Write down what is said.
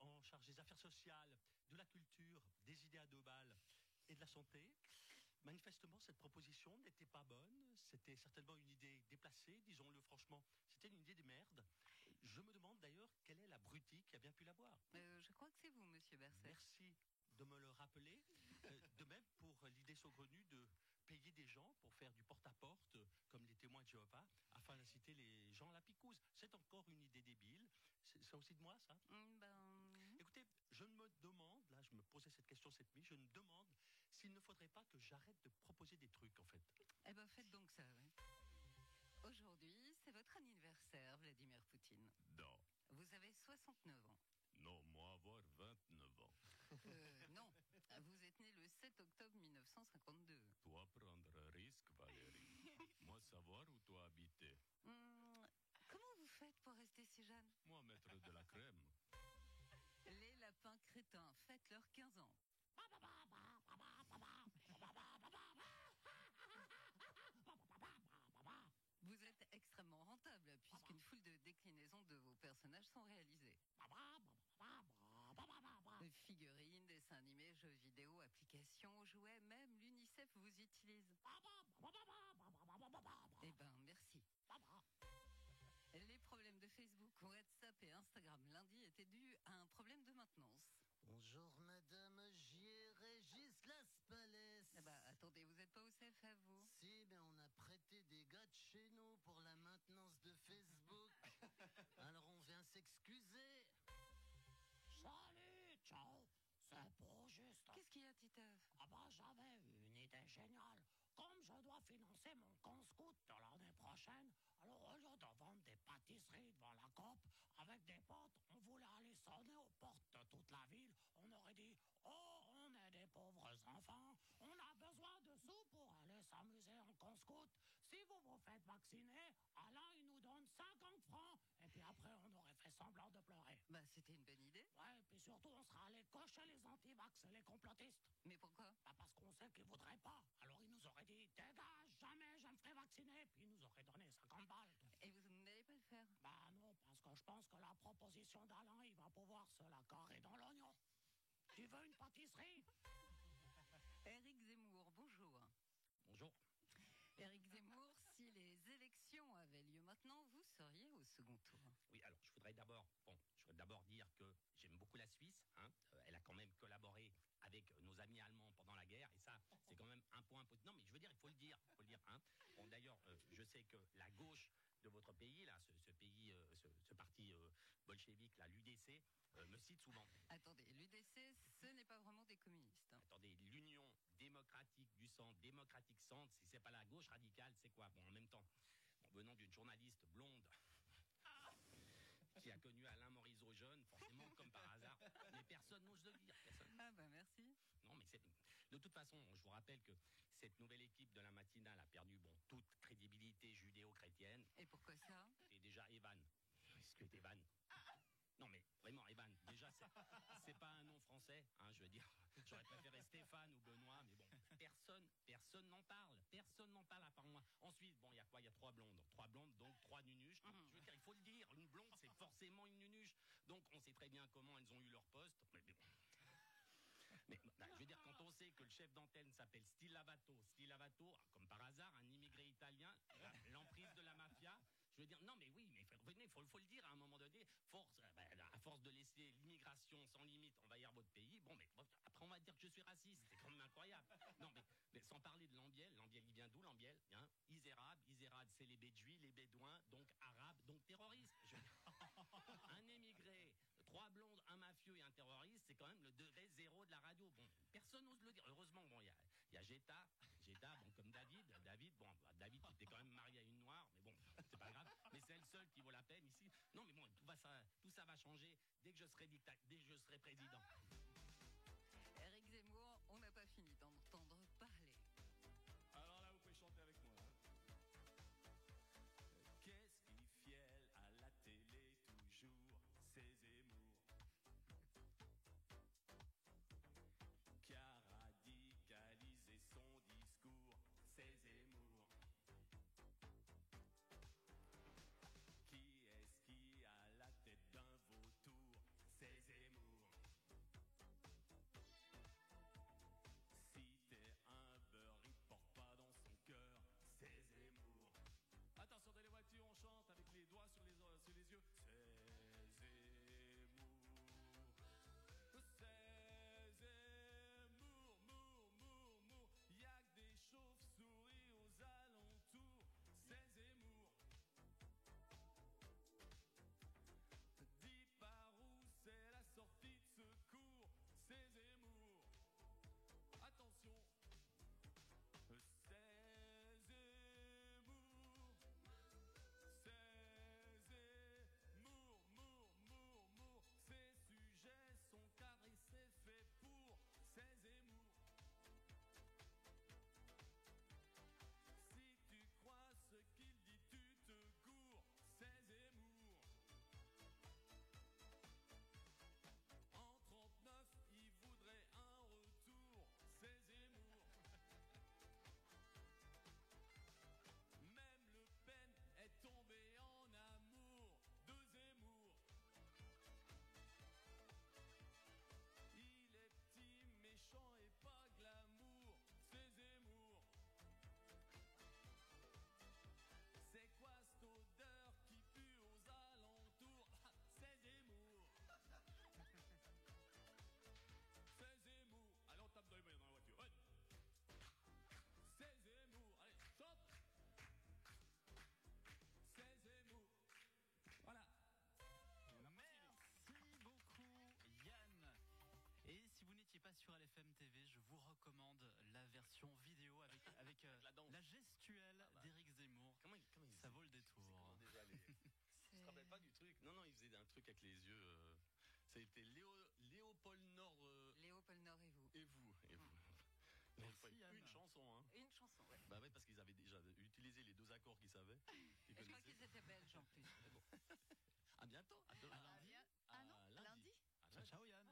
en charge des affaires sociales, de la culture, des idées à deux balles et de la santé, manifestement cette proposition n'était pas bonne. C'était certainement une idée déplacée, disons-le franchement. C'était une idée de merde. Je me demande d'ailleurs quelle est l'abruti qui a bien pu l'avoir. Euh, je crois que c'est vous, monsieur Berset. Merci de me le rappeler. Euh, de même pour l'idée saugrenue de payer des gens pour faire du porte-à-porte, euh, comme les témoins de Jéhovah, afin d'inciter les gens à la picouse. C'est encore une idée débile. C'est aussi de moi, ça Hum, ben, Écoutez, je me demande, là, je me posais cette question cette nuit, je me demande s'il ne faudrait pas que j'arrête de proposer des trucs, en fait. eh ben, faites donc ça, oui. Aujourd'hui, c'est votre anniversaire, Vladimir Poutine. Non, Vous avez 69 ans. non, moi avoir 29 ans. Euh, non, vous êtes né le 7 octobre 1952. Toi prendre un risque, Valérie. moi savoir où toi habitais. Hum, comment vous faites pour rester si jeune Moi mettre de la crème. Les lapins crétins, faites leurs 15 ans. Vous êtes extrêmement rentable puisqu'une foule de déclinaisons de vos personnages sont réalisées. Figurines, dessins animés, jeux vidéo, applications, jouets, même l'UNICEF vous utilise. Facebook, WhatsApp et Instagram lundi étaient dus à un problème de maintenance. Bonjour madame, j'y ai Régis Las Palais. Eh ben, attendez, vous n'êtes pas au CFA, vous? Si, mais on a prêté des gars de chez nous pour la maintenance de Facebook. Alors on vient s'excuser. Salut, ciao. C'est pour juste. Qu'est-ce qu'il y a, Titeuf? Ah bah j'avais une idée géniale. Comme je dois financer mon camp scout de l'année prochaine, alors au lieu de vendre des pâtisseries devant la COP, avec des potes, on voulait aller sonner aux portes de toute la ville. On aurait dit Oh, on est des pauvres enfants, on a besoin de sous pour aller s'amuser en camp scout. Si vous vous faites vacciner, Alain il nous donne 50 francs. Et puis après, on aurait fait semblant de pleurer. Bah, c'était une bonne idée. Ouais, et puis surtout, on sera allé cocher les antivax et les complotistes. Mais pourquoi? Bah parce qu'on sait qu'ils voudraient pas. Alors ils nous auraient dit, dégage, jamais je me ferai vacciner. Puis ils nous auraient donné 50 balles. Et vous n'allez pas le faire? Bah non, parce que je pense que la proposition d'Alain, il va pouvoir se la carrer dans l'oignon. Tu veux une pâtisserie? Éric Zemmour, bonjour. Bonjour. Éric Zemmour, si les élections avaient lieu maintenant, vous seriez au second tour. Oui, alors je voudrais d'abord, bon, je voudrais d'abord dire que j'aime beaucoup la Suisse. hein. Euh, elle a quand même collaboré avec nos amis allemands pendant la guerre, et ça, c'est quand même un point. Non, mais je veux dire, il faut le dire, faut le dire. Hein. Bon, d'ailleurs, euh, je sais que la gauche de votre pays, là, ce, ce pays, euh, ce, ce parti bolchevique, là, l'UDC, me cite souvent. Attendez, l'UDC, ce n'est pas vraiment des communistes. hein. Attendez, l'Union démocratique du centre, démocratique centre, si c'est pas la gauche radicale, c'est quoi? Bon, en même temps, bon, venant d'une journaliste blonde qui a connu Alain Morisot jeune, forcément, comme par hasard, mais personne n'ose le dire. Personne. Ah bah merci. Non, mais c'est. De toute façon, je vous rappelle que cette nouvelle équipe de la matinale a perdu bon, toute crédibilité judéo-chrétienne. Et pourquoi ça? Et déjà, Evan. Est-ce que Evan? Non, mais vraiment, Evan, déjà, c'est c'est pas un nom français, hein, je veux dire. J'aurais préféré Stéphane ou Benoît, personne, n'en parle. Personne n'en parle à part moi. Ensuite, bon, il y a quoi? Il y a trois blondes. Trois blondes, donc trois nunuches. Donc, Mhm. Je veux dire, il faut le dire, une blonde, c'est forcément une nunuche. Donc, on sait très bien comment elles ont eu leur poste. Mais, mais bon. Mais bah, je veux dire, quand on sait que le chef d'antenne s'appelle Stilavato, Stilavato, comme par hasard, un immigré italien, l'emprise de la mafia, je veux dire, non mais oui, mais faut- venez, faut, faut le dire à un moment donné, force, euh, bah, à force de laisser l'immigration sans limite envahir votre pays, bon, mais bon, après on va dire que je suis raciste, c'est quand même incroyable. Non mais, mais sans parler de Lambiel, Lambiel il vient d'où Lambiel hein Isérable, Isérable c'est les Bédouis, les Bédouins, donc arabes, donc terroristes. Je veux dire, un émigré, trois blondes, un mafieux et un terroriste, c'est quand même le degré zéro de la radio. Bon, personne n'ose le dire. Heureusement, bon, il y a, il y a Jetta, Jetta, bon, comme David, David, bon, bah, David qui était quand même marié à une noire, mais bon, c'est pas grave. Mais c'est le seul qui vaut la peine ici. Non, mais bon, tout, va, ça, tout ça va changer dès que je serai dicta- dès que je serai président. Ça a été Léo, Léopold Nord. Euh... Léopold Nord et vous. Et vous, et vous. Merci, une chanson, hein. Une chanson, ouais. Bah ouais, parce qu'ils avaient déjà utilisé les deux accords qu'ils savaient. Ils je crois qu'ils étaient belges en plus. bon. À bientôt. À, à, lundi. à, à lundi. lundi. Ah non, lundi. lundi. Ciao Yann.